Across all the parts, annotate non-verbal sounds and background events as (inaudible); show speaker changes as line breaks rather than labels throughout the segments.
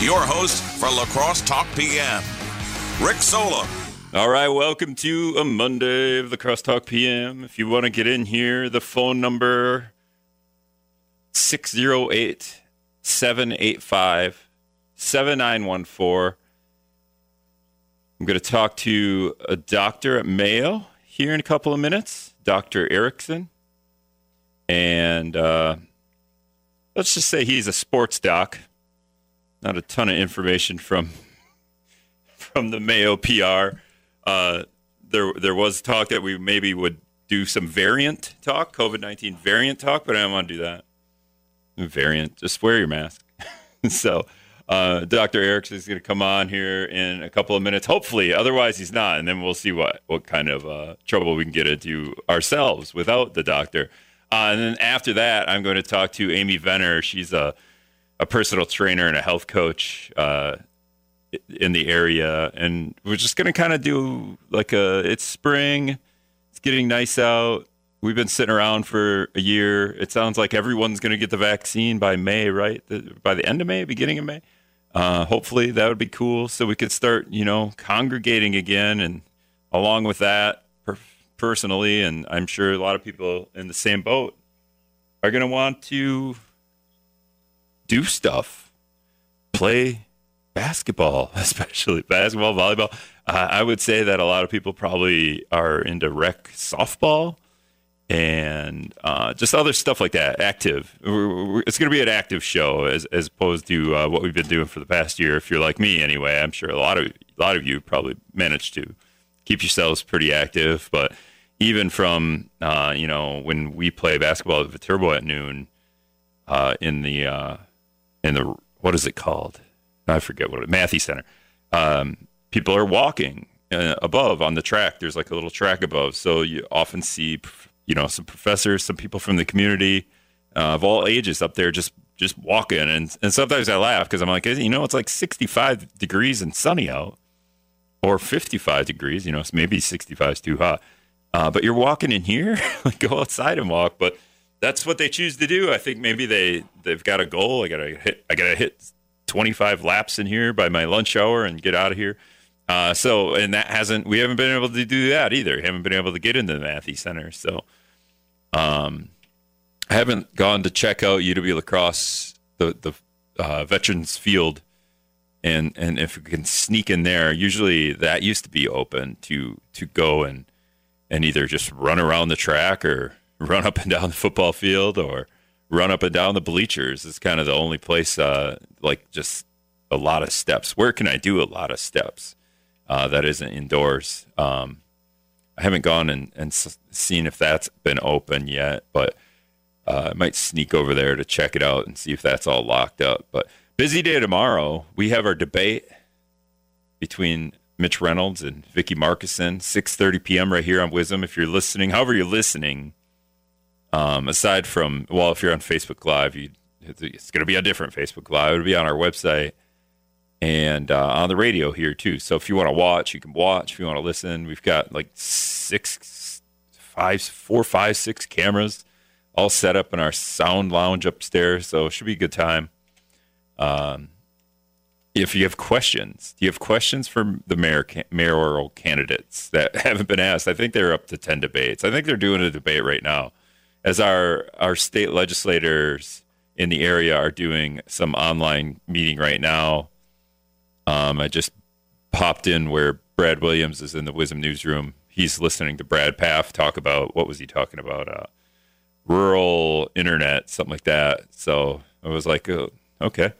your host for La Crosse Talk PM, Rick Solem.
All right, welcome to a Monday of the Crosstalk PM. If you want to get in here, the phone number 608 785 7914. I'm going to talk to a doctor at Mayo here in a couple of minutes, Dr. Erickson. And uh, let's just say he's a sports doc. Not a ton of information from from the Mayo PR. Uh, there there was talk that we maybe would do some variant talk, COVID nineteen variant talk, but I don't want to do that. Variant, just wear your mask. (laughs) so, uh, Dr. Erickson is going to come on here in a couple of minutes, hopefully. Otherwise, he's not, and then we'll see what what kind of uh, trouble we can get into ourselves without the doctor. Uh, and then after that, I'm going to talk to Amy Venner. She's a a personal trainer and a health coach uh, in the area, and we're just going to kind of do like a. It's spring, it's getting nice out. We've been sitting around for a year. It sounds like everyone's going to get the vaccine by May, right? The, by the end of May, beginning of May. Uh, hopefully, that would be cool. So we could start, you know, congregating again, and along with that, per- personally, and I'm sure a lot of people in the same boat are going to want to do stuff, play basketball, (laughs) especially basketball, volleyball. Uh, I would say that a lot of people probably are into rec softball and uh, just other stuff like that. Active. We're, we're, it's going to be an active show as, as opposed to uh, what we've been doing for the past year. If you're like me, anyway, I'm sure a lot of a lot of you probably managed to keep yourselves pretty active. But even from uh, you know when we play basketball at Viterbo at noon uh, in the in the what is it called? I forget what it Mathy Center. Um, people are walking uh, above on the track. There's like a little track above, so you often see you know some professors, some people from the community uh, of all ages up there just just walking. And and sometimes I laugh because I'm like, you know, it's like 65 degrees and sunny out, or 55 degrees. You know, maybe 65 is too hot. Uh, but you're walking in here, (laughs) go outside and walk. But that's what they choose to do. I think maybe they they've got a goal. I gotta hit. I gotta hit 25 laps in here by my lunch hour and get out of here. Uh, so, and that hasn't, we haven't been able to do that either. Haven't been able to get into the Mathy Center. So, um, I haven't gone to check out UW La Crosse the, the, uh, Veterans Field. And, and if we can sneak in there, usually that used to be open to, to go and, and either just run around the track or (laughs) run up and down the football field or, run up and down the bleachers is kind of the only place, uh, like just a lot of steps. Where can I do a lot of steps uh, that isn't indoors? Um, I haven't gone and, and seen if that's been open yet, but uh, I might sneak over there to check it out and see if that's all locked up. But busy day tomorrow. We have our debate between Mitch Reynolds and Vicki Markussen, 6.30 p.m. right here on WIZM. If you're listening, however you're listening, um, aside from, well, if you're on Facebook Live, you, it's going to be a different Facebook Live. It'll be on our website and uh, on the radio here too. So if you want to watch, you can watch. If you want to listen, we've got like six, five, four, five, six cameras all set up in our sound lounge upstairs. So it should be a good time. Um, if you have questions, do you have questions for the mayor mayoral candidates that (laughs) haven't been asked? I think they're up to ten debates. I think they're doing a debate right now as our our state legislators in the area are doing some online meeting right now. Um, I just popped in where Brad Williams is in the WIZM newsroom. He's listening to Brad Pfaff talk about what was he talking about? Uh, rural internet, something like that. So I was like, oh, okay.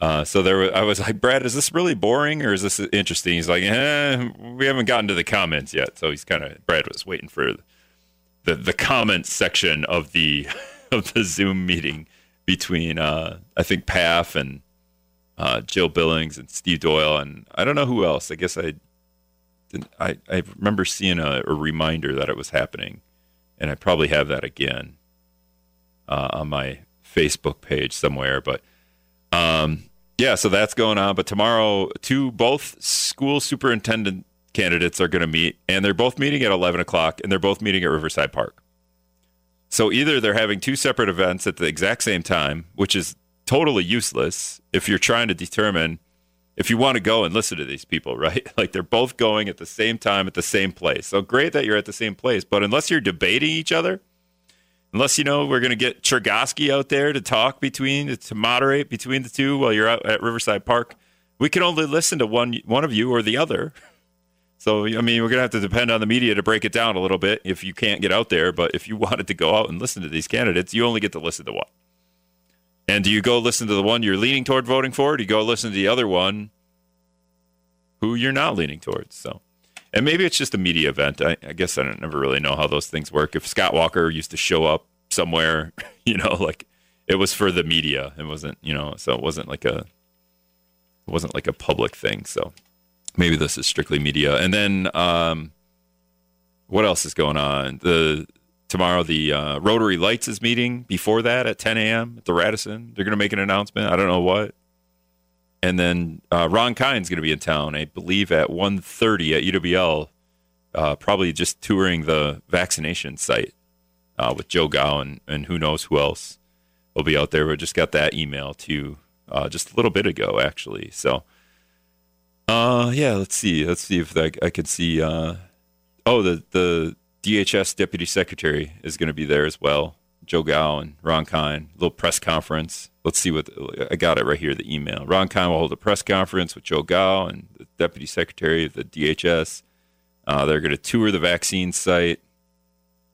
Uh, so there, was, I was like, Brad, is this really boring or is this interesting? He's like, eh, we haven't gotten to the comments yet. So he's kind of Brad was waiting for the the comments section of the (laughs) of the Zoom meeting between uh, I think Pfaff and uh, Jill Billings and Steve Doyle and I don't know who else. I guess I didn't. I I remember seeing a, a reminder that it was happening, and I probably have that again uh, on my Facebook page somewhere. But um, yeah, so that's going on. But tomorrow, two both school superintendent candidates are going to meet, and they're both meeting at 11 o'clock, and they're both meeting at Riverside Park. So either they're having two separate events at the exact same time, which is totally useless if you're trying to determine if you want to go and listen to these people, (laughs) right? Like they're both going at the same time at the same place. So great that you're at the same place, but unless you're debating each other, unless you know we're going to get Chergosky out there to talk between to moderate between the two while you're out at Riverside Park, we can only listen to one one of you or the other. (laughs) So I mean, we're going to have to depend on the media to break it down a little bit if you can't get out there. But if you (laughs) wanted to go out and listen to these candidates, you only get to listen to one. And do you go listen to the one you're leaning toward voting for? Or do you go listen to the other one who you're not leaning towards? So, and maybe it's just a media event. I, I guess I don't never really know how those things work. If Scott Walker used to show up somewhere, (laughs) you know, like it was for the media. It wasn't, you know, so it wasn't like a, it wasn't like a public thing. So maybe this is strictly media. And then, um, what else is going on? The tomorrow the uh, Rotary Lights is meeting before that at 10 a.m. at the Radisson. They're going to make an announcement. I don't know what. And then uh, Ron Kind's going to be in town, I believe, at 1.30 at UWL, uh, probably just touring the vaccination site uh, with Joe Gow and and who knows who else will be out there. We just got that email too uh, just a little bit ago, actually. So, uh, yeah, let's see. Let's see if I, I can see. Uh, oh, the the DHS deputy secretary is going to be there as well. Joe Gow and Ron Kind, little press conference. Let's see what I got it right here. The email. Ron Kind will hold a press conference with Joe Gow and the deputy secretary of the DHS. Uh, they're going to tour the vaccine site,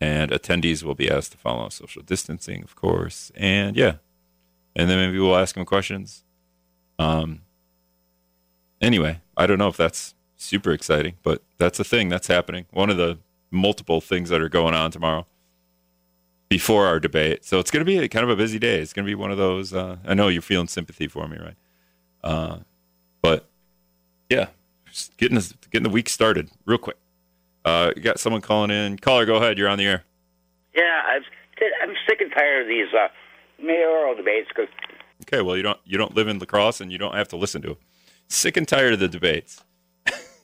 and attendees will be asked to follow social distancing, of course. And yeah, and then maybe we'll ask them questions. Um. Anyway, I don't know if that's super exciting, but that's a thing that's happening. One of the multiple things that are going on tomorrow before our debate. So it's going to be a, kind of a busy day. It's going to be one of those. Uh, I know you're feeling sympathy for me, right? Uh, but yeah, just getting this, getting the week started real quick. Uh, you got someone calling in. Caller, go ahead. You're on the air.
Yeah, I'm, I'm sick and tired of these uh, mayoral debates. Cause
okay, well you don't you don't live in La Crosse and you don't have to listen to them. Sick and tired of the debates.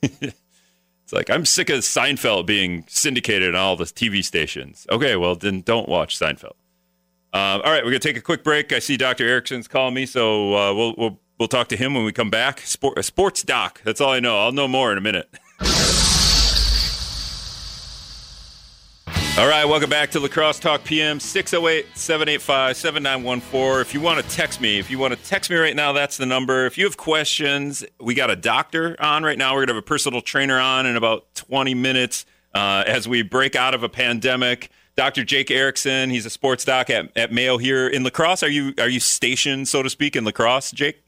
(laughs) It's like I'm sick of Seinfeld being syndicated on all the TV stations. Okay, well then don't watch Seinfeld. Um, all right, we're gonna take a quick break. I see Dr. Erickson's calling me, so uh, we'll we'll we'll talk to him when we come back. Sport, sports doc. That's all I know. I'll know more in a minute. (laughs) All right, welcome back to La Crosse Talk PM 608 785 7914. If you want to text me, if you want to text me right now, that's the number. If you have questions, we got a doctor on right now. We're going to have a personal trainer on in about 20 minutes uh, as we break out of a pandemic. Dr. Jake Erickson, he's a sports doc at, at Mayo here in La Crosse. Are you are you stationed, so to speak, in La Crosse, Jake?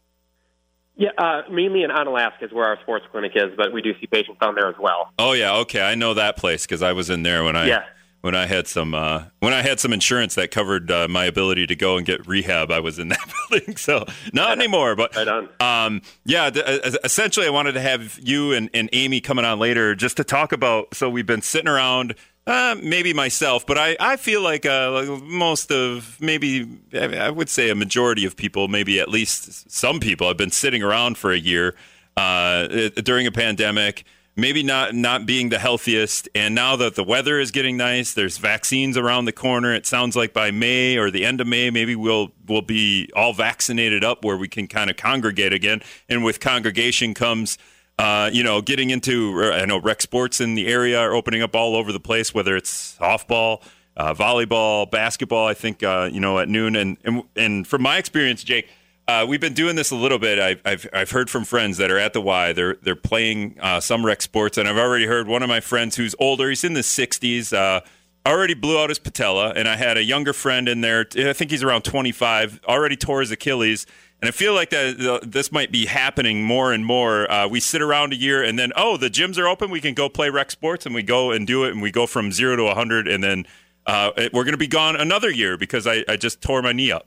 Yeah, uh, mainly in Onalaska is where our sports clinic is, but we do see patients down there as well.
Oh yeah, okay, I know that place because I was in there when I
yeah
when I had some uh, when I had some insurance that covered uh, my ability to go and get rehab. I was in (laughs) that building, so not anymore. But
right.
Um, yeah, th- essentially, I wanted to have you and, and Amy coming on later just to talk about. So we've been sitting around. Uh, maybe myself, but I, I feel like, uh, like most of maybe I would say a majority of people, maybe at least some people, have been sitting around for a year uh, during a pandemic maybe not not being the healthiest. And now that the weather is getting nice, there's vaccines around the corner. It sounds like by May or the end of May, maybe we'll we'll be all vaccinated up where we can kind of congregate again. And with congregation comes. Uh, you know, getting into, I know rec sports in the area are opening up all over the place, whether it's softball, uh, volleyball, basketball. I think uh, you know at noon, and, and and from my experience, Jake, uh, we've been doing this a little bit. I've, I've, I've, heard from friends that are at the Y. They're they're playing uh, some rec sports, and I've already heard one of my friends who's older. He's in the 60s. Uh, already blew out his patella, and I had a younger friend in there. I think he's around 25. Already tore his Achilles, and I feel like that this might be happening more and more. Uh, we sit around a year, and then oh, the gyms are open. We can go play rec sports, and we go and do it, and we go from zero to 100, and then uh, we're going to be gone another year because I, I just tore my knee up.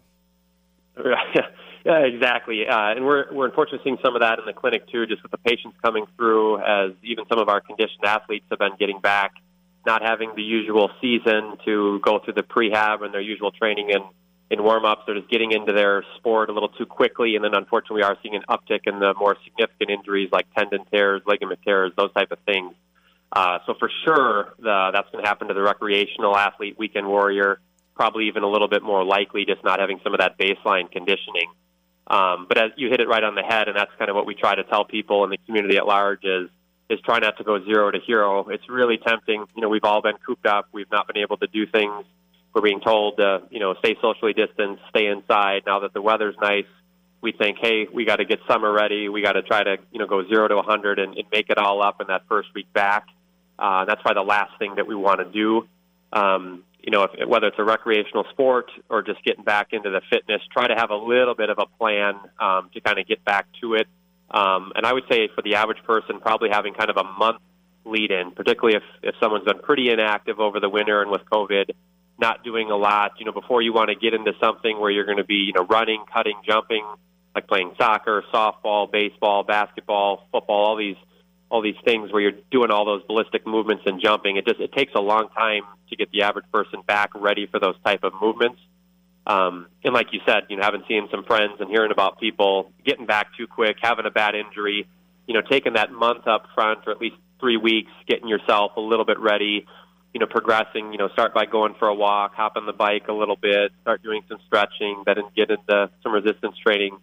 (laughs)
Yeah, exactly. Uh, and we're we're unfortunately seeing some of that in the clinic too, just with the patients coming through, as even some of our conditioned athletes have been getting back, not having the usual season to go through the prehab and their usual training and in warm ups. They're just getting into their sport a little too quickly, and then unfortunately, we are seeing an uptick in the more significant injuries like tendon tears, ligament tears, those type of things. Uh, so for sure, the, that's going to happen to the recreational athlete, weekend warrior. Probably even a little bit more likely, just not having some of that baseline conditioning. Um, but as you hit it right on the head, and that's kind of what we try to tell people in the community at large is is try not to go zero to hero. It's really tempting. You know, we've all been cooped up. We've not been able to do things. We're being told to, you know, stay socially distanced, stay inside. Now that the weather's nice, we think, hey, we got to get summer ready. We got to try to, you know, go zero to 100 and, and make it all up in that first week back. Uh, that's probably the last thing that we want to do. Um, you know, if, whether it's a recreational sport or just getting back into the fitness, try to have a little bit of a plan um, to kind of get back to it. Um, and I would say for the average person, probably having kind of a month lead in, particularly if, if someone's been pretty inactive over the winter and with COVID, not doing a lot, you know, before you want to get into something where you're going to be, you know, running, cutting, jumping, like playing soccer, softball, baseball, basketball, football, all these all these things where you're doing all those ballistic movements and jumping. It just it takes a long time to get the average person back ready for those type of movements. Um, and like you said, you know, having seen some friends and hearing about people getting back too quick, having a bad injury, you know, taking that month up front or at least three weeks, getting yourself a little bit ready, you know, progressing, you know, start by going for a walk, hop on the bike a little bit, start doing some stretching, then get into some resistance training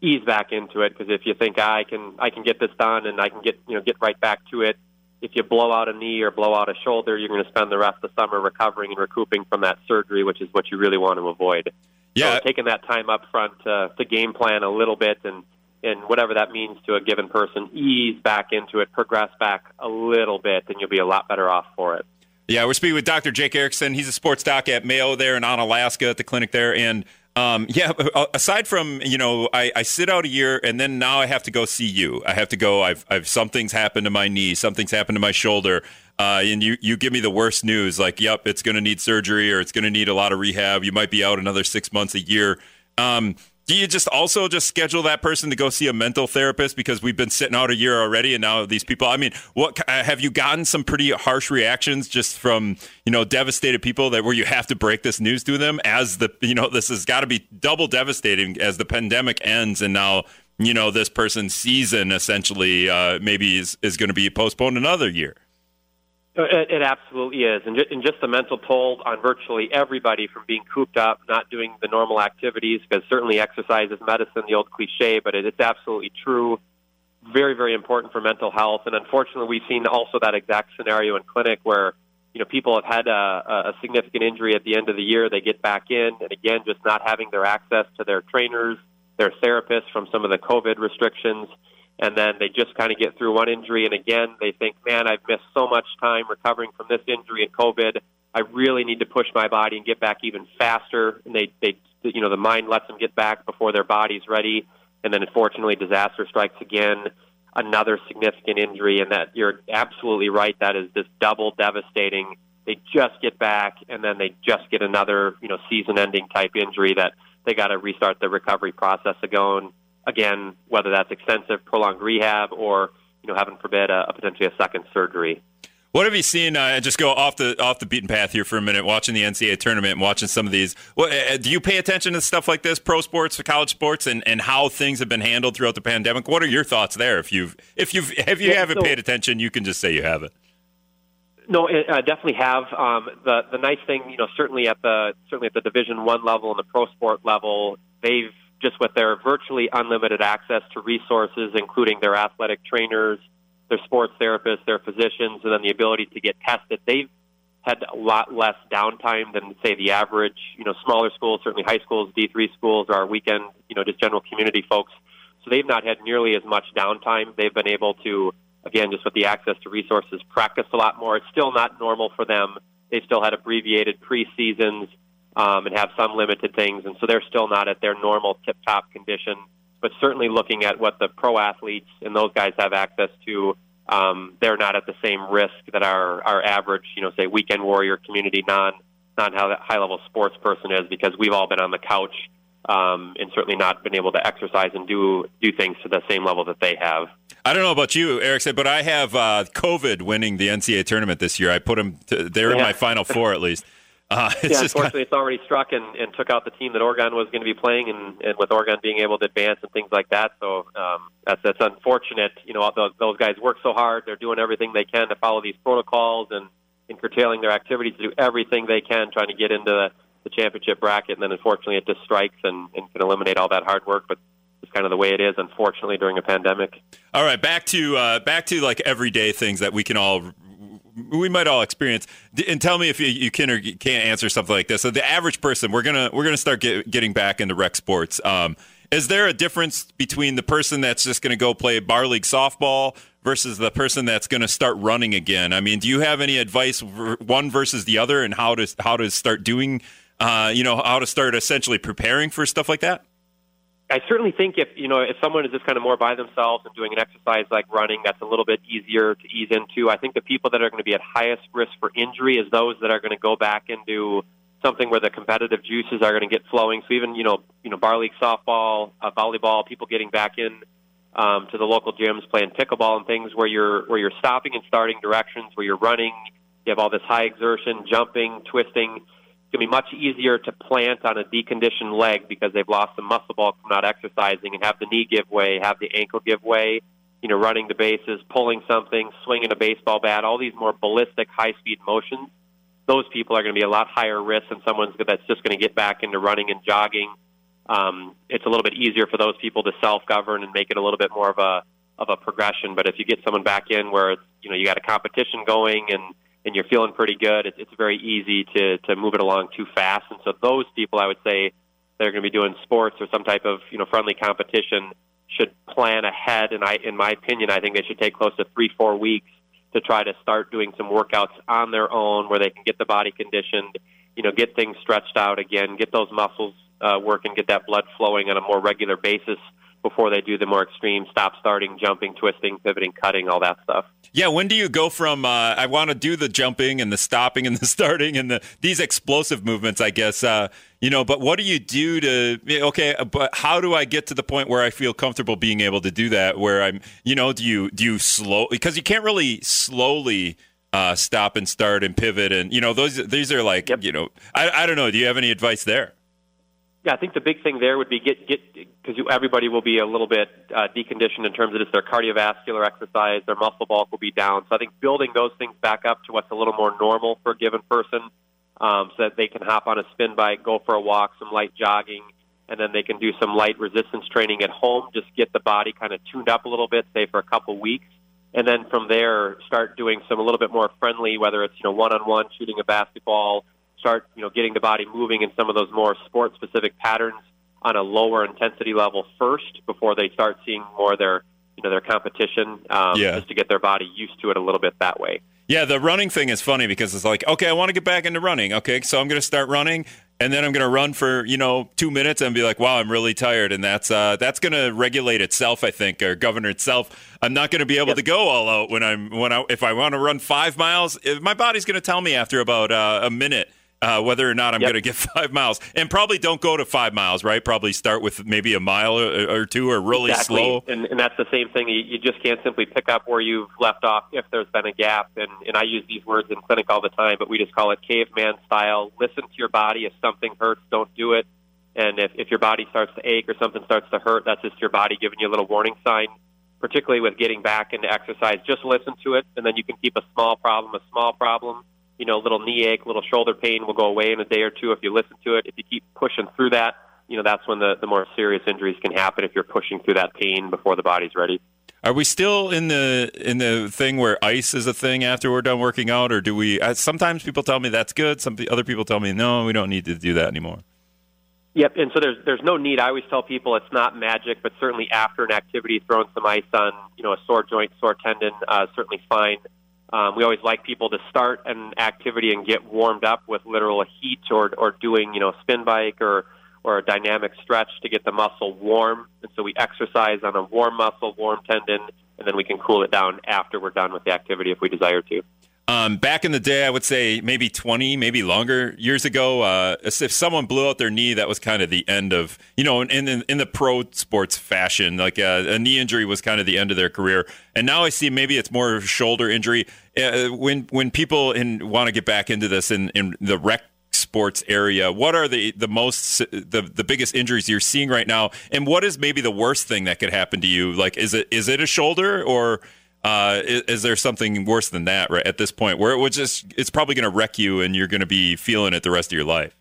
ease back into it because if you think ah, I can I can get this done and I can get you know get right back to it, if you blow out a knee or blow out a shoulder, you're going to spend the rest of the summer recovering and recouping from that surgery, which is what you really want to avoid.
Yeah,
so taking that time up front to, to game plan a little bit and and whatever that means to a given person, ease back into it, progress back a little bit, and you'll be a lot better off for it.
Yeah, we're speaking with Dr. Jake Erickson. He's a sports doc at Mayo there in Onalaska at the clinic there, and um, yeah, (laughs) uh, aside from you know, I, I sit out a year and then now I have to go see you. I have to go. I've, I've something's happened to my knee. Something's happened to my shoulder. Uh, and you, you give me the worst news, like, yep, it's going to need surgery or it's going to need a lot of rehab. You might be out another six months, a year. Um, do you just also just schedule that person to go see a mental therapist because we've been sitting out a year already and now these people i mean what uh, have you gotten some pretty harsh reactions just from you know devastated people that where you have to break this news to them as the you know this has got to be double devastating as the pandemic ends and now you know this person's season essentially uh, maybe is, is going to be postponed another year Uh,
it, it absolutely is, and, ju- and just the mental toll on virtually everybody from being cooped up, not doing the normal activities, because certainly exercise is medicine, the old cliche, but it, it's absolutely true. Very, very important for mental health, and unfortunately, we've seen also that exact scenario in clinic where you know people have had a, a significant injury at the end of the year, they get back in, and again, just not having their access to their trainers, their therapists from some of the COVID restrictions and then they just kind of get through one injury and again they think man i've missed so much time recovering from this injury and covid. I really need to push my body and get back even faster. And they they you know the mind lets them get back before their body's ready and then unfortunately disaster strikes again another significant injury. And that you're absolutely right that is just double devastating. They just get back and then they just get another you know season ending type injury that they got to restart the recovery process again again, whether that's extensive, prolonged rehab, or you know, heaven forbid, a, a potentially a second surgery.
What have you seen? Uh, just go off the off the beaten path here for a minute. Watching the NCAA tournament and watching some of these. What, uh, do you pay attention to stuff like this, pro sports, college sports, and, and how things have been handled throughout the pandemic? What are your thoughts there? If you've if you've if you yeah, haven't so, paid attention, you can just say you haven't.
No, I definitely have. Um, the the nice thing, you know, certainly at the certainly at the Division One level and the pro sport level, they've just with their virtually unlimited access to resources, including their athletic trainers, their sports therapists, their physicians, and then the ability to get tested, they've had a lot less downtime than say the average, you know, smaller schools, certainly high schools, D3 schools, or our weekend, you know, just general community folks. So they've not had nearly as much downtime. They've been able to, again, just with the access to resources, practice a lot more. It's still not normal for them. They still had abbreviated preseasons um, and have some limited things, and so they're still not at their normal tip-top condition. But certainly, looking at what the pro athletes and those guys have access to, um, they're not at the same risk that our our average, you know, say weekend warrior community non non high level sports person is, because we've all been on the couch um, and certainly not been able to exercise and do do things to the same level that they have.
I don't know about you, Erickson, but I have uh, COVID winning the NCAA tournament this year. I put them; to, they're yeah. in my Final Four at least. (laughs)
Uh, yeah, unfortunately, it's already struck and, and took out the team that Oregon was going to be playing, and, and with Oregon being able to advance and things like that. So um, that's that's unfortunate. You know, those, those guys work so hard; they're doing everything they can to follow these protocols and, and curtailing their activities to do everything they can, trying to get into the, the championship bracket. And then, unfortunately, it just strikes and, and can eliminate all that hard work. But it's kind of the way it is, unfortunately, during a pandemic.
All right, back to uh, back to like everyday things that we can all we might all experience. And tell me if you, you can or can't answer something like this. So the average person, we're gonna we're gonna start get, getting back into rec sports. Um, is there a difference between the person that's just going to go play bar league softball versus the person that's going to start running again? I mean, do you have any advice one versus the other and how to how to start doing, uh, you know, how to start essentially preparing for stuff like that?
I certainly think if you know if someone is just kind of more by themselves and doing an exercise like running, that's a little bit easier to ease into. I think the people that are going to be at highest risk for injury is those that are going to go back do something where the competitive juices are going to get flowing. So even you know you know bar league softball, uh, volleyball, people getting back in um, to the local gyms playing pickleball and things where you're where you're stopping and starting directions, where you're running, you have all this high exertion, jumping, twisting going to be much easier to plant on a deconditioned leg because they've lost some muscle bulk from not exercising and have the knee give way, have the ankle give way, you know, running the bases, pulling something, swinging a baseball bat, all these more ballistic, high speed motions. Those people are going to be a lot higher risk than someone that's just going to get back into running and jogging. Um, it's a little bit easier for those people to self govern and make it a little bit more of a of a progression. But if you get someone back in where it's you know you got a competition going and and you're feeling pretty good, it's, it's very easy to to move it along too fast. And so those people, I would say, that are going to be doing sports or some type of you know friendly competition should plan ahead. And I, in my opinion, I think they should take close to three four weeks to try to start doing some workouts on their own where they can get the body conditioned, you know, get things stretched out again, get those muscles uh, working, get that blood flowing on a more regular basis before they do the more extreme stop, starting, jumping, twisting, pivoting, cutting, all that stuff.
Yeah, when do you go from uh, I want to do the jumping and the stopping and the (laughs) starting and the these explosive movements? I guess uh, you know, but what do you do to okay? But how do I get to the point where I feel comfortable being able to do that? Where I'm, you know, do you do you slow because you can't really slowly. Uh, stop and start and pivot and you know those these are like yep. you know I, I don't know do you have any advice there
yeah, I think the big thing there would be get get because everybody will be a little bit uh, deconditioned in terms of just their cardiovascular exercise, their muscle bulk will be down. So I think building those things back up to what's a little more normal for a given person, um, so that they can hop on a spin bike, go for a walk, some light jogging, and then they can do some light resistance training at home. Just get the body kind of tuned up a little bit, say for a couple weeks, and then from there start doing some a little bit more friendly, whether it's you know one on one shooting a basketball start, you know, getting the body moving in some of those more sport specific patterns on a lower intensity level first before they start seeing more their, you know, their competition, um, yeah. just to get their body used to it a little bit that way.
Yeah, the running thing is funny because it's like, okay, I want to get back into running. Okay, so I'm going to start running, and then I'm going to run for you know two minutes and be like, wow, I'm really tired, and that's uh, that's going to regulate itself, I think, or govern itself. I'm not going to be able yep. to go all out when I'm when I if I want to run five miles. My body's going to tell me after about uh, a minute uh, whether or not I'm yep. going to get (laughs) five miles. And probably don't go to five miles, right? Probably start with maybe a mile or, or two or really
exactly.
slow.
And, and that's the same thing. You, you just can't simply pick up where you've left off if there's been a gap. And, and I use these words in clinic all the time, but we just call it caveman style. Listen to your body. If something hurts, don't do it. And if, if your body starts to ache or something starts to hurt, that's just your body giving you a little warning sign. Particularly with getting back into exercise, just listen to it, and then you can keep a small problem a small problem you know, little knee ache, little shoulder pain will go away in a day or two if you listen to it. If you keep pushing through that, you know, that's when the, the more serious injuries can happen if you're pushing through that pain before the body's ready.
Are we still in the in the thing where ice is a thing after we're done working out, or do we? Uh, sometimes people tell me that's good. Some other people tell me no, we don't need to do that anymore.
Yep, and so there's there's no need. I always tell people it's not magic, but certainly after an activity, throwing some ice on you know a sore joint, sore tendon, uh, certainly fine. Um, we always like people to start an activity and get warmed up with literal heat or, or doing, you know, spin bike or, or a dynamic stretch to get the muscle warm. And so we exercise on a warm muscle, warm tendon, and then we can cool it down after we're done with the activity if we desire to.
Um, back in the day, I would say maybe 20, maybe longer years ago, uh, if someone blew out their knee, that was kind of the end of, you know, in, in, in the pro sports fashion, like a, uh, a, knee injury was kind of the end of their career. And now I see maybe it's more shoulder injury. Uh, when when people in, want to get back into this in, in the rec sports area, what are the, the most, the, the biggest injuries you're seeing right now? And what is maybe the worst thing that could happen to you? Like, is it is it a shoulder or – uh, is, is, there something worse than that right at this point where it just it's probably going to wreck you and you're going to be feeling it the rest of your life?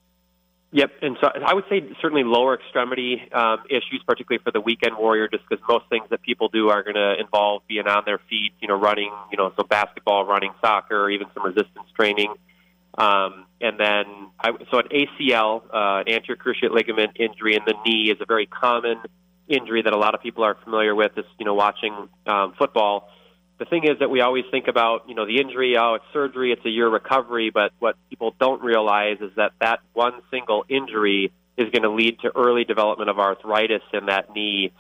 Yep, and so I would say certainly lower extremity um, issues, particularly for the weekend warrior, just because most things that people do are going to involve being on their feet, you know, running, you know, so basketball, running, soccer, even some resistance training. Um, and then, I, so an ACL, uh, an anterior cruciate ligament injury in the knee, is a very common injury that a lot of people are familiar with. Is you know, watching um, football the thing is that we always think about, you know, the injury, oh, it's surgery, it's a year recovery, but what people don't realize is that that one single injury is going to lead to early development of arthritis in that knee.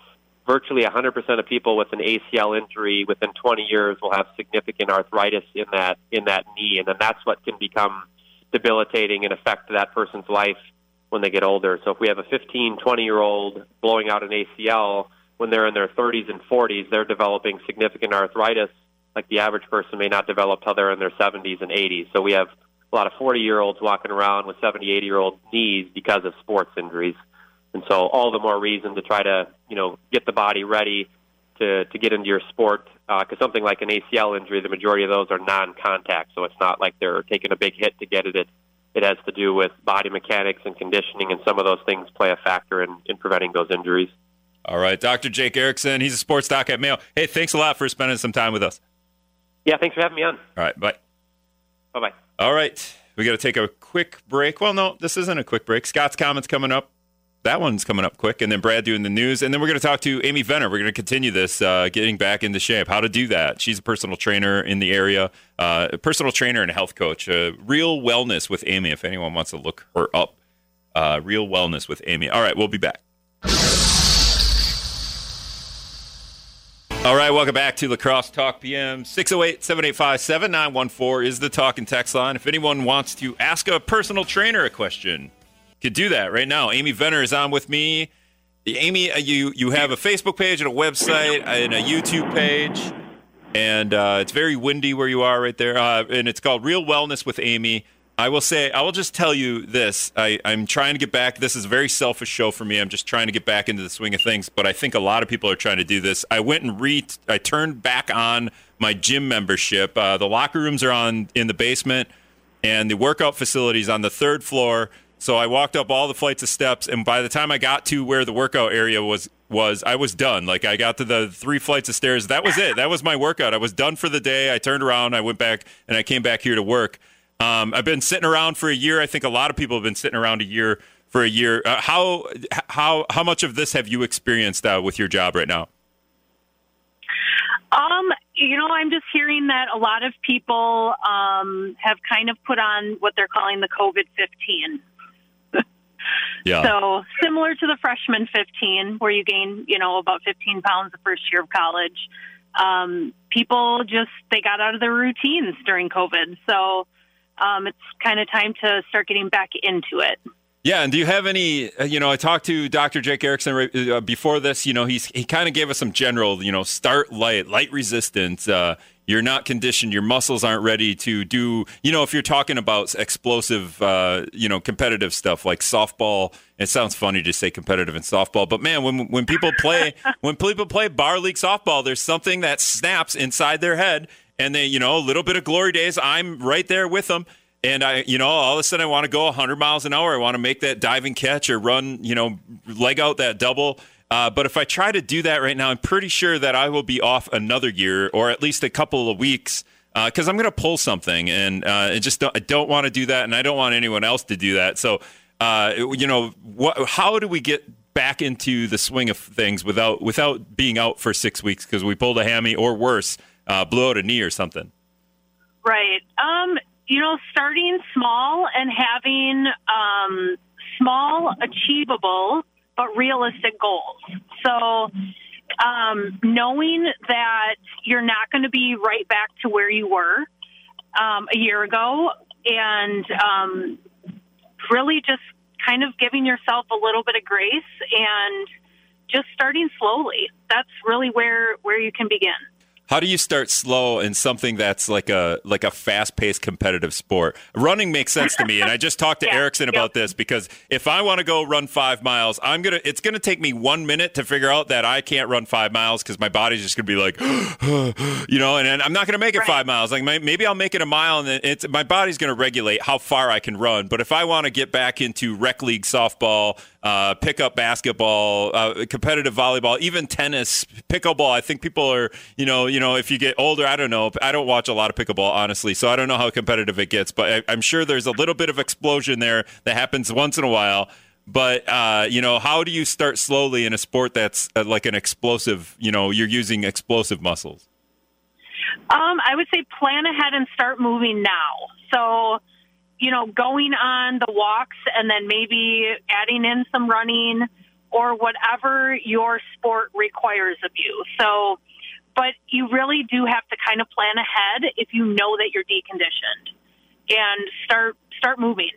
Virtually 100% of people with an ACL injury within 20 years will have significant arthritis in that in that knee, and then that's what can become debilitating and affect that person's life when they get older. So if we have a 15, 20 year old blowing out an ACL, when they're in their 30s and 40s, they're developing significant arthritis like the average person may not develop till they're in their 70s and 80s. So we have a lot of 40 year olds walking around with 70, 80 year old knees because of sports injuries. And so all the more reason to try to, you know, get the body ready to, to get into your sport. Because uh, something like an ACL injury, the majority of those are non-contact. So it's not like they're taking a big hit to get it. It, it has to do with body mechanics and conditioning, and some of those things play a factor in, in preventing those injuries.
All right, Dr. Jake Erickson. He's a sports doc at Mayo. Hey, thanks a lot for spending some time with us.
Yeah, thanks for having me on.
All right, bye.
Bye bye.
All right, we got to take a quick break. Well, no, this isn't a quick break. Scott's comments coming up. That one's coming up quick, and then Brad doing the news, and then we're going to talk to Amy Venner. We're going to continue this, uh, getting back into shape, how to do that. She's a personal trainer in the area, uh, a personal trainer and a health coach. Uh, Real Wellness with Amy. If anyone wants to look her up, uh, Real Wellness with Amy. All right, we'll be back. All right, welcome back to La Crosse Talk PM. 608 785 7914 is the talk and text line. If anyone wants to ask a personal trainer a question, could do that right now. Amy Venner is on with me. Amy, uh, you, you have a Facebook page and a website and a YouTube page, and uh, it's very windy where you are right there. Uh, and it's called Real Wellness with Amy. I will say, I will just tell you this. I, I'm trying to get back. This is a very selfish show for me. I'm just trying to get back into the swing of things, but I think a lot of people are trying to do this. I went and re I turned back on my gym membership. Uh, the locker rooms are on in the basement, and the workout facilities on the third floor. So I walked up all the flights of steps, and by the time I got to where the workout area was, was I was done. Like I got to the three flights of stairs. That was it. That was my workout. I was done for the day. I turned around. I went back, and I came back here to work. Um, I've been sitting around for a year. I think a lot of people have been sitting around a year for a year. Uh, how how how much of this have you experienced uh, with your job right now?
Um, you know, I'm just hearing that a lot of people um, have kind of put on what they're calling the COVID 15. (laughs)
yeah.
So similar to the freshman 15, where you gain, you know, about 15 pounds the first year of college. Um, people just they got out of their routines during COVID, so um, it's kind of time to start getting back into it.
Yeah, and do you have any? Uh, you know, I talked to Dr. Jake Erickson uh, before this. You know, he's he kind of gave us some general. You know, start light, light resistance. Uh, you're not conditioned. Your muscles aren't ready to do. You know, if you're talking about explosive, uh, you know, competitive stuff like softball. It sounds funny to say competitive in softball, but man, when when people play (laughs) when people play bar league softball, there's something that snaps inside their head, and they, you know, a little bit of glory days. I'm right there with them. And I, you know, all of a sudden I want to go 100 miles an hour. I want to make that diving catch or run, you know, leg out that double. Uh, but if I try to do that right now, I'm pretty sure that I will be off another year or at least a couple of weeks because uh, I'm going to pull something, and uh, I just don't, I don't want to do that, and I don't want anyone else to do that. So, uh, you know, what, how do we get back into the swing of things without without being out for six weeks because we pulled a hammy or worse? Uh, blew out a knee or something?
Right. Um, you know, starting small and having um, small, achievable, but realistic goals. So, um, knowing that you're not going to be right back to where you were um, a year ago, and um, really just kind of giving yourself a little bit of grace and just starting slowly. That's really where where you can begin.
How do you start slow in something that's like a like a fast paced competitive sport? Running makes sense to me, and I just (laughs) talked to
Yeah,
Erickson about this because if I want to go run five miles, I'm gonna it's gonna take me one minute to figure out that I can't run five miles because my body's just gonna be like, (gasps) you know, and, and I'm not gonna make it
Right.
five miles. Like may- maybe I'll make it a mile, and then it's my body's gonna regulate how far I can run. But if I want to get back into rec league softball, uh, pickup basketball, uh, competitive volleyball, even tennis, pickleball. I think people are, you know, you know, if you get older, I don't know. I don't watch a lot of pickleball, honestly, so I don't know how competitive it gets. But I, I'm sure there's a little bit of explosion there that happens once in a while. But uh, you know, how do you start slowly in a sport that's uh, like an explosive? You know, you're using explosive muscles.
Um, I would say plan ahead and start moving now. So, you know, going on the walks and then maybe adding in some running or whatever your sport requires of you. So, but you really do have to kind of plan ahead if you know that you're deconditioned and start start moving.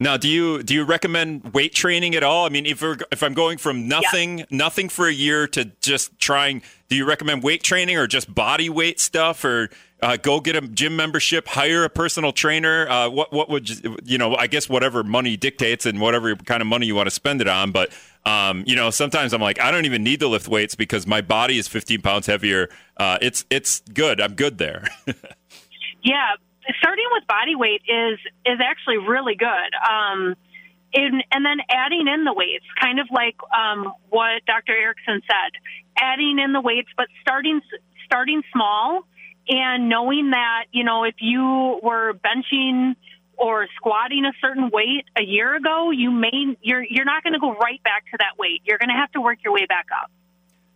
Now, do you do you recommend weight training at all? I mean, if we're, if I'm going from nothing nothing for a year to just trying, do you recommend weight training or just body weight stuff, or uh, go get a gym membership, hire a personal trainer? Uh, what what would you, you know? I guess whatever money dictates and whatever kind of money you want to spend it on. But um, you know, sometimes I'm like, I don't even need to lift weights because my body is 15 pounds heavier. Uh, it's it's good. I'm good there. (laughs)
Yeah, starting with body weight is is actually really good. Um, in, and then adding in the weights, kind of like um, what Dr. Erickson said, adding in the weights, but starting starting small and knowing that you know if you were benching or squatting a certain weight a year ago, you may you're you're not going to go right back to that weight. You're going to have to work your way back up.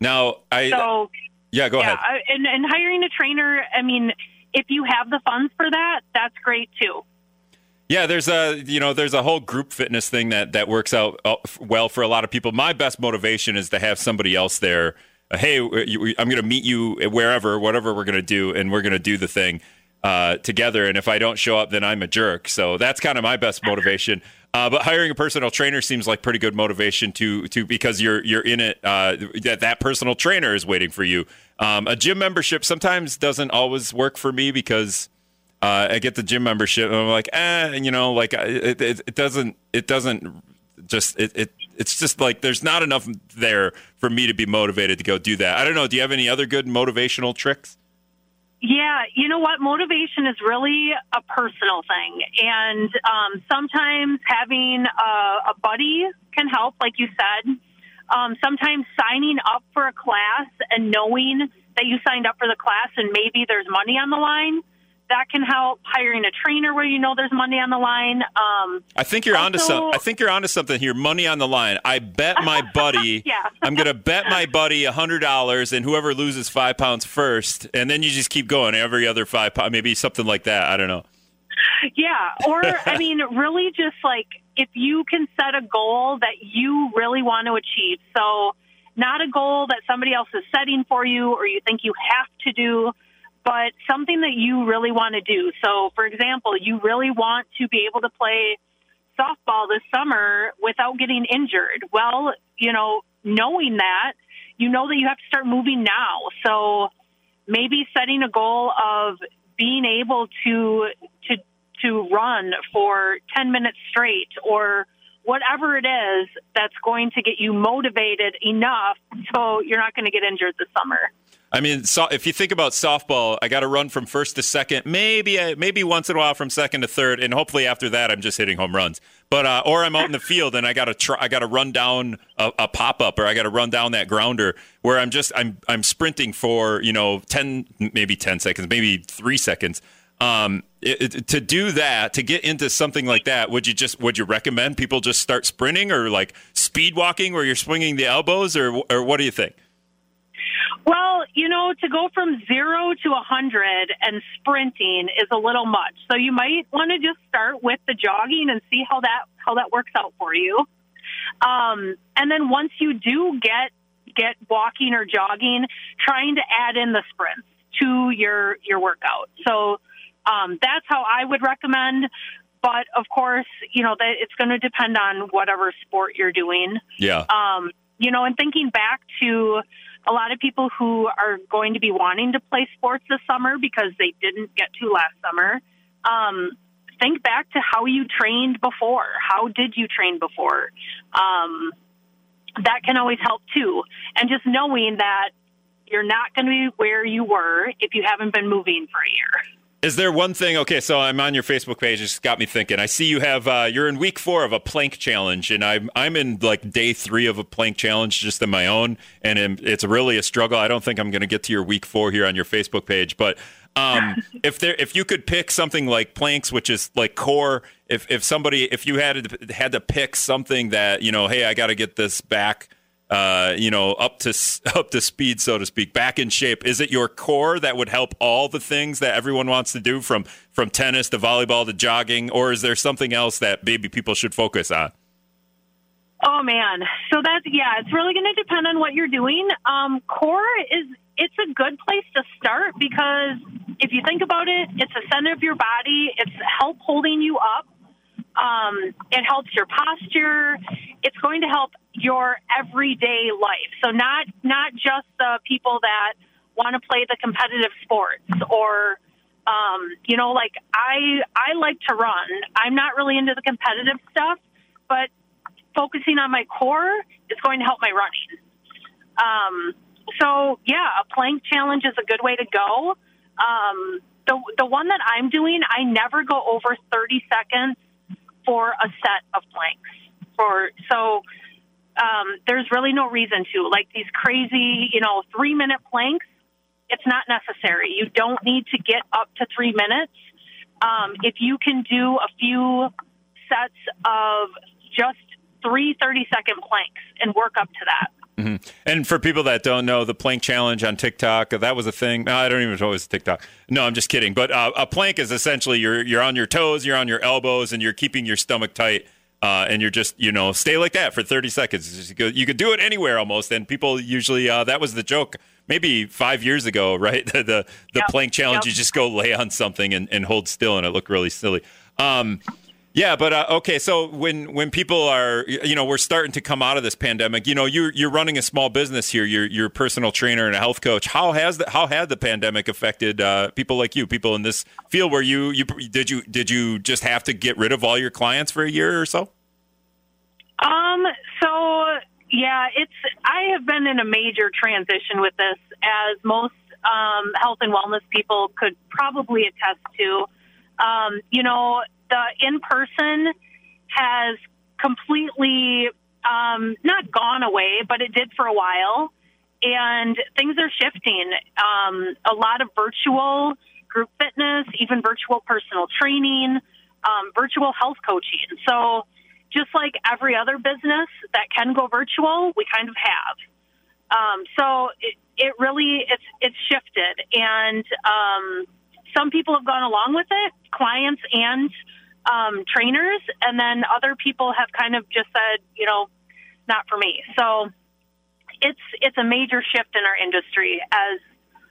now, I
So
yeah, go
yeah,
ahead.
I- and and hiring a trainer. I mean, if you have the funds for that, that's great too.
Yeah, there's a you know there's a whole group fitness thing that that works out uh, well for a lot of people. My best motivation is to have somebody else there. Uh, hey, I'm going to meet you wherever, whatever we're going to do, and we're going to do the thing uh, together. And if I don't show up, then I'm a jerk. So that's kind of my best motivation. Uh, but hiring a personal trainer seems like pretty good motivation to to because you're you're in it. Uh, that that personal trainer is waiting for you. Um, a gym membership sometimes doesn't always work for me because uh, I get the gym membership, and I'm like, eh, you know, like it, it, it doesn't, it doesn't just, it, it, it's just like there's not enough there for me to be motivated to go do that. I don't know. Do you have any other good motivational tricks?
Yeah, you know what? Motivation is really a personal thing, and um, sometimes having a, a buddy can help, like you said. Um, sometimes signing up for a class and knowing that you signed up for the class and maybe there's money on the line, that can help. Hiring a trainer where you know there's money on the line. Um,
I think you're onto some. I think you're onto something here. Money on the line. I bet (laughs) my buddy.
Yeah.
I'm gonna bet my buddy a hundred dollars, and whoever loses five pounds first, and then you just keep going every other five pounds, maybe something like that. I don't know.
Yeah, or I (laughs) mean, really, just like if you can set a goal that you really want to achieve. So, not a goal that somebody else is setting for you or you think you have to do, but something that you really want to do. So, for example, you really want to be able to play softball this summer without getting injured. Well, you know, knowing that, you know that you have to start moving now. So, maybe setting a goal of being able to to to run for 10 minutes straight or whatever it is that's going to get you motivated enough so you're not going to get injured this summer.
I mean, so if you think about softball, I got to run from first to second, maybe uh, maybe once in a while from second to third, and hopefully after that I'm just hitting home runs. But uh, or I'm out in the field and I got to try, I got to run down a, a pop up or I got to run down that grounder where I'm just I'm I'm sprinting for you know ten maybe ten seconds maybe three seconds. Um, it, it- to do that to get into something like that, would you just would you recommend people just start sprinting or like speed walking where you're swinging the elbows or or what do you think?
Well, you know, to go from zero to a hundred and sprinting is a little much. So you might want to just start with the jogging and see how that how that works out for you. Um, and then once you do get get walking or jogging, trying to add in the sprints to your your workout. So um, that's how I would recommend. But of course, you know that it's going to depend on whatever sport you're doing
Yeah.
um, you know, and thinking back to a lot of people who are going to be wanting to play sports this summer because they didn't get to last summer. Um, think back to how you trained before. How did you train before? Um, that can always help too. And just knowing that you're not going to be where you were if you haven't been moving for a year.
Is there one thing? Okay, so I'm on your Facebook page. It's got me thinking. I see you have uh, you're in week four of a plank challenge, and I'm I'm in like day three of a plank challenge just in my own, and it's really a struggle. I don't think I'm going to get to your week four here on your Facebook page, but um, (laughs) if there if you could pick something like planks, which is like core, if if somebody if you had to, had to pick something that you know, hey, I got to get this back uh, you know, up to (laughs) up to speed, so to speak, back in shape? Is it your core that would help all the things that everyone wants to do, from from tennis to volleyball to jogging, or is there something else that maybe people should focus on?
Oh man, so that's yeah, it's really going to depend on what you're doing. Um, core is it's a good place to start because if you think about it, it's the center of your body. It's help holding you up. Um, it helps your posture. It's going to help your everyday life. So not not just the people that want to play the competitive sports or um, you know, like I I like to run. I'm not really into the competitive stuff, but focusing on my core is going to help my running. Um, so yeah, a plank challenge is a good way to go. Um, the the one that I'm doing, I never go over 30 seconds for a set of planks. For so um, there's really no reason to. Like these crazy, you know, three minute planks, it's not necessary. You don't need to get up to three minutes. Um, if you can do a few sets of just three 30 second planks and work up to that.
Mm-hmm. And for people that don't know, the plank challenge on TikTok, that was a thing. No, I don't even know it was TikTok. No, I'm just kidding. But uh, a plank is essentially you're, you're on your toes, you're on your elbows, and you're keeping your stomach tight uh, and you're just you know stay like that for 30 seconds. You could do it anywhere almost, and people usually uh, that was the joke. Maybe five years ago, (laughs) right? The the, the yep. plank challenge, yep. you just go lay on something and, and hold still, and it looked really silly. Um, yeah, but uh, okay. So when when people are, you know, we're starting to come out of this pandemic. You know, you're you're running a small business here. You're you're a personal trainer and a health coach. How has the, how had the pandemic affected uh, people like you, people in this field? Where you you did you did you just have to get rid of all your clients for a year or so?
Um. So yeah, it's I have been in a major transition with this, as most um, health and wellness people could probably attest to. Um, you know, the in person has completely um, not gone away, but it did for a while. And things are shifting. Um, a lot of virtual group fitness, even virtual personal training, um, virtual health coaching. So, just like every other business that can go virtual, we kind of have. Um, so it, it really it's it's shifted, and um, some people have gone along with it, clients and um, trainers, and then other people have kind of just said, you know, not for me. So it's it's a major shift in our industry as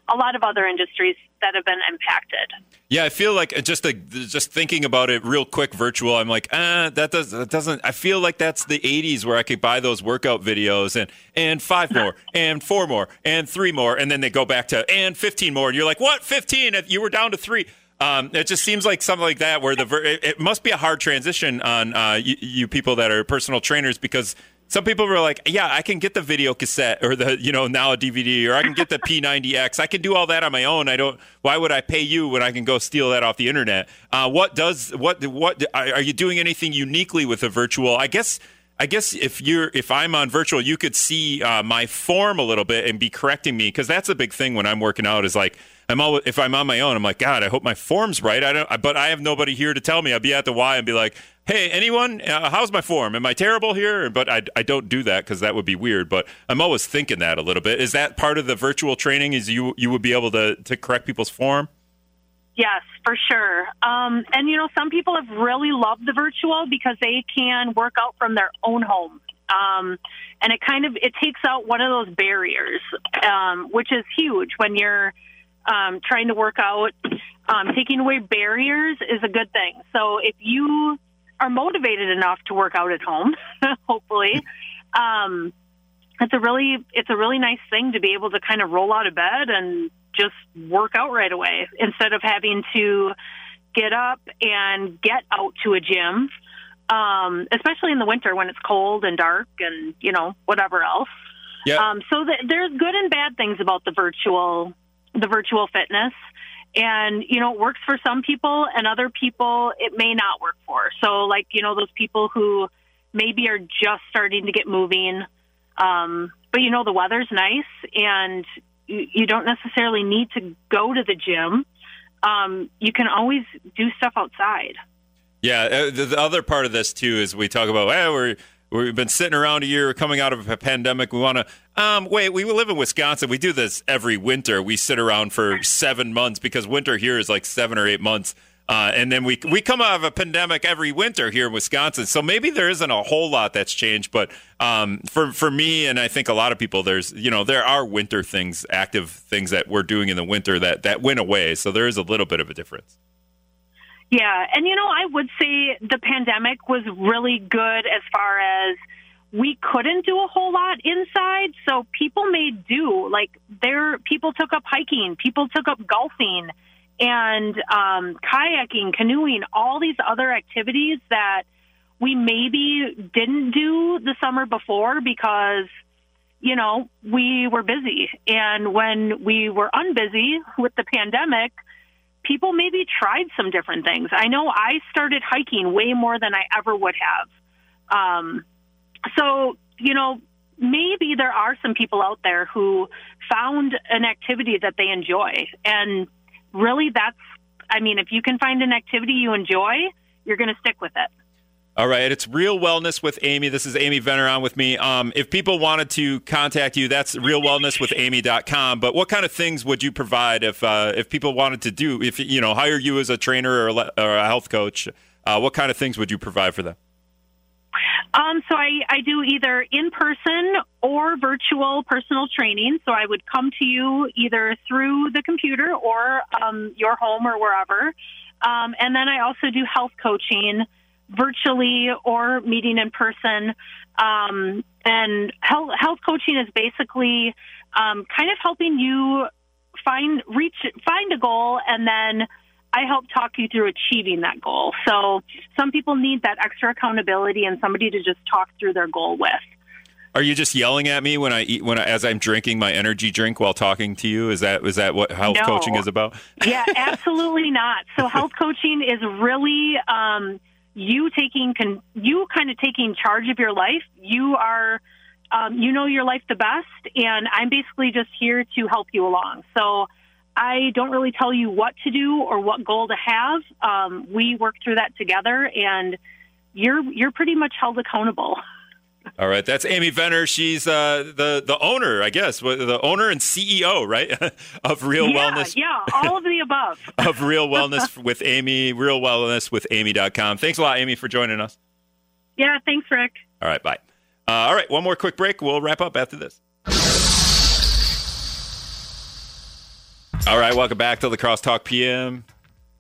a lot of other industries that have been impacted.
Yeah, I feel like just a, just thinking about it real quick, virtual. I'm like, ah, that does that doesn't. I feel like that's the '80s where I could buy those workout videos and and five more (laughs) and four more and three more, and then they go back to and 15 more, and you're like, what? 15? You were down to three. Um, it just seems like something like that where the it, it must be a hard transition on uh, you, you, people that are personal trainers because some people were like, yeah, I can get the video cassette or the you know now a DVD or I can get the P90X. I can do all that on my own. I don't. Why would I pay you when I can go steal that off the internet? Uh, what does what what are you doing anything uniquely with a virtual? I guess. I guess if you're if I'm on virtual, you could see uh, my form a little bit and be correcting me because that's a big thing when I'm working out. Is like I'm always if I'm on my own, I'm like, God, I hope my form's right. I don't, but I have nobody here to tell me. I'll be at the Y and be like, Hey, anyone? Uh, how's my form? Am I terrible here? But I, I don't do that because that would be weird. But I'm always thinking that a little bit. Is that part of the virtual training? Is you you would be able to to correct people's form?
Yes, for sure. Um, and you know, some people have really loved the virtual because they can work out from their own home. Um, and it kind of it takes out one of those barriers, um, which is huge when you're um, trying to work out, um, taking away barriers is a good thing. So if you are motivated enough to work out at home, (laughs) hopefully, um, it's a really it's a really nice thing to be able to kind of roll out of bed and just work out right away instead of having to get up and get out to a gym um, especially in the winter when it's cold and dark and you know whatever else
Yeah.
um, so th- there's good and bad things about the virtual the virtual fitness. And you know it works for some people and other people it may not work for. So like you know those people who maybe are just starting to get moving um, but you know the weather's nice and you, you don't necessarily need to go to the gym. Um, you can always do stuff outside.
Yeah, uh, the, the other part of this too is we talk about hey, we're we've been sitting around a year, coming out of a pandemic. We want to um, wait. We live in Wisconsin. We do this every winter. We sit around for seven months because winter here is like seven or eight months. Uh, and then we we come out of a pandemic every winter here in Wisconsin, so maybe there isn't a whole lot that's changed. But um, for for me, and I think a lot of people, there's you know there are winter things, active things that we're doing in the winter that that went away. So there is a little bit of a difference.
Yeah, and you know, I would say the pandemic was really good as far as we couldn't do a whole lot inside, so people made do. Like there, people took up hiking, people took up golfing, and um, kayaking, canoeing, all these other activities that we maybe didn't do the summer before because you know we were busy, and when we were unbusy with the pandemic people maybe tried some different things. I know I started hiking way more than I ever would have. Um, so, you know, maybe there are some people out there who found an activity that they enjoy. And really, that's, I mean, if you can find an activity you enjoy, you're going to stick with it.
All right, it's Real Wellness with Amy. This is Amy Venner on with me. Um, if people wanted to contact you, that's realwellnesswithamy.com. But what kind of things would you provide if uh, if people wanted to do, if you know, hire you as a trainer or a, le- or a health coach? Uh, what kind of things would you provide for them?
Um, so I, I do either in person or virtual personal training. So I would come to you either through the computer or um, your home or wherever. Um, and then I also do health coaching virtually or meeting in person. Um, and health, health coaching is basically um, kind of helping you find reach find a goal and then I help talk you through achieving that goal. So some people need that extra accountability and somebody to just talk through their goal with.
Are you just yelling at me when I eat when I, as I'm drinking my energy drink while talking to you? Is that is that what health
No.
coaching is about?
Yeah, absolutely not. So (laughs) health coaching is really um, you taking con- you kind of taking charge of your life. You are um, you know your life the best, and I'm basically just here to help you along. So I don't really tell you what to do or what goal to have. Um, we work through that together, and you're you're pretty much held accountable. (laughs)
All right, that's Amy Venner. She's uh, the the owner, I guess, the owner and CEO, right, (laughs) of Real
yeah,
Wellness.
yeah, all of the above. (laughs)
of Real Wellness with Amy, Real Wellness with Amy.com. Thanks a lot, Amy, for joining us.
Yeah, thanks, Rick.
All right, bye. Uh, all right, one more quick break. We'll wrap up after this. All right, welcome back to the Crosstalk PM.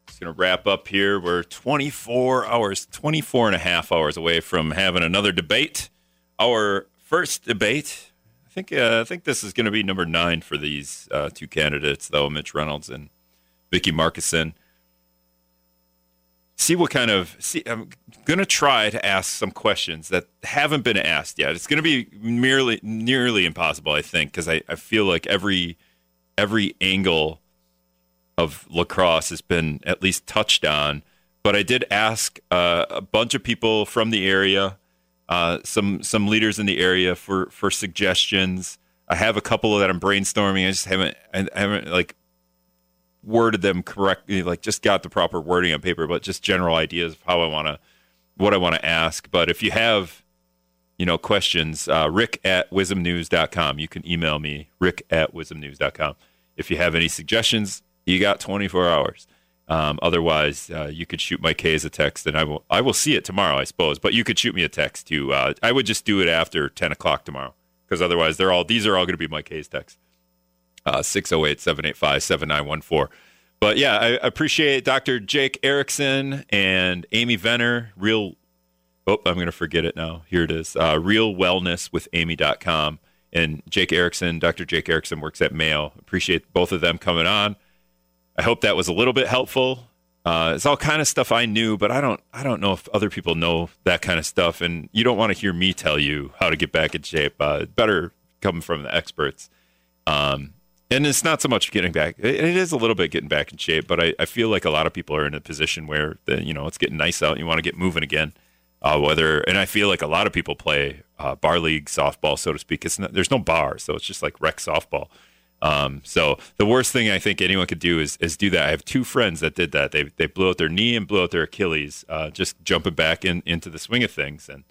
Just going to wrap up here. We're 24 hours, 24 and a half hours away from having another debate. Our first debate, I think, uh, I think this is going to be number nine for these uh, two candidates, though, Mitch Reynolds and Vicki Markussen. See what kind of see i'm going to try to ask some questions that haven't been asked yet. It's going to be merely nearly impossible i think because I, I feel like every every angle of La Crosse has been at least touched on. But i did ask uh, a bunch of people from the area uh, some some leaders in the area for for suggestions i have a couple that i'm brainstorming i just haven't i haven't like worded them correctly, like just got the proper wording on paper, but just general ideas of how I want to, what I want to ask. But if you have, you know, questions, uh, rick at wizmnews.com. You can email me, rick at wizmnews.com. If you have any suggestions, you got 24 hours. Um, otherwise, uh, you could shoot my K as a text, and I will I will see it tomorrow, I suppose. But you could shoot me a text too. Uh, I would just do it after 10 o'clock tomorrow, because otherwise, they're all these are all going to be my K's texts. Uh, 608 785 7914. But yeah, I appreciate Dr. Jake Erickson and Amy Venner. Real, oh, I'm going to forget it now. Here it is. Uh, Real Wellness with Amy.com. and Jake Erickson. Dr. Jake Erickson works at Mayo. Appreciate both of them coming on. I hope that was a little bit helpful. Uh, it's all kind of stuff I knew, but I don't I don't know if other people know that kind of stuff. And you don't want to hear me tell you how to get back in shape. Uh, better come from the experts. Um, and it's not so much getting back. It, it is a little bit getting back in shape, but I, I feel like a lot of people are in a position where the, you know it's getting nice out and you want to get moving again. Uh, whether and I feel like a lot of people play uh, bar league softball, so to speak. It's not, there's no bar, so it's just like rec softball. Um, so the worst thing I think anyone could do is is do that. I have two friends that did that. They they blew out their knee and blew out their Achilles, uh, just jumping back in into the swing of things. And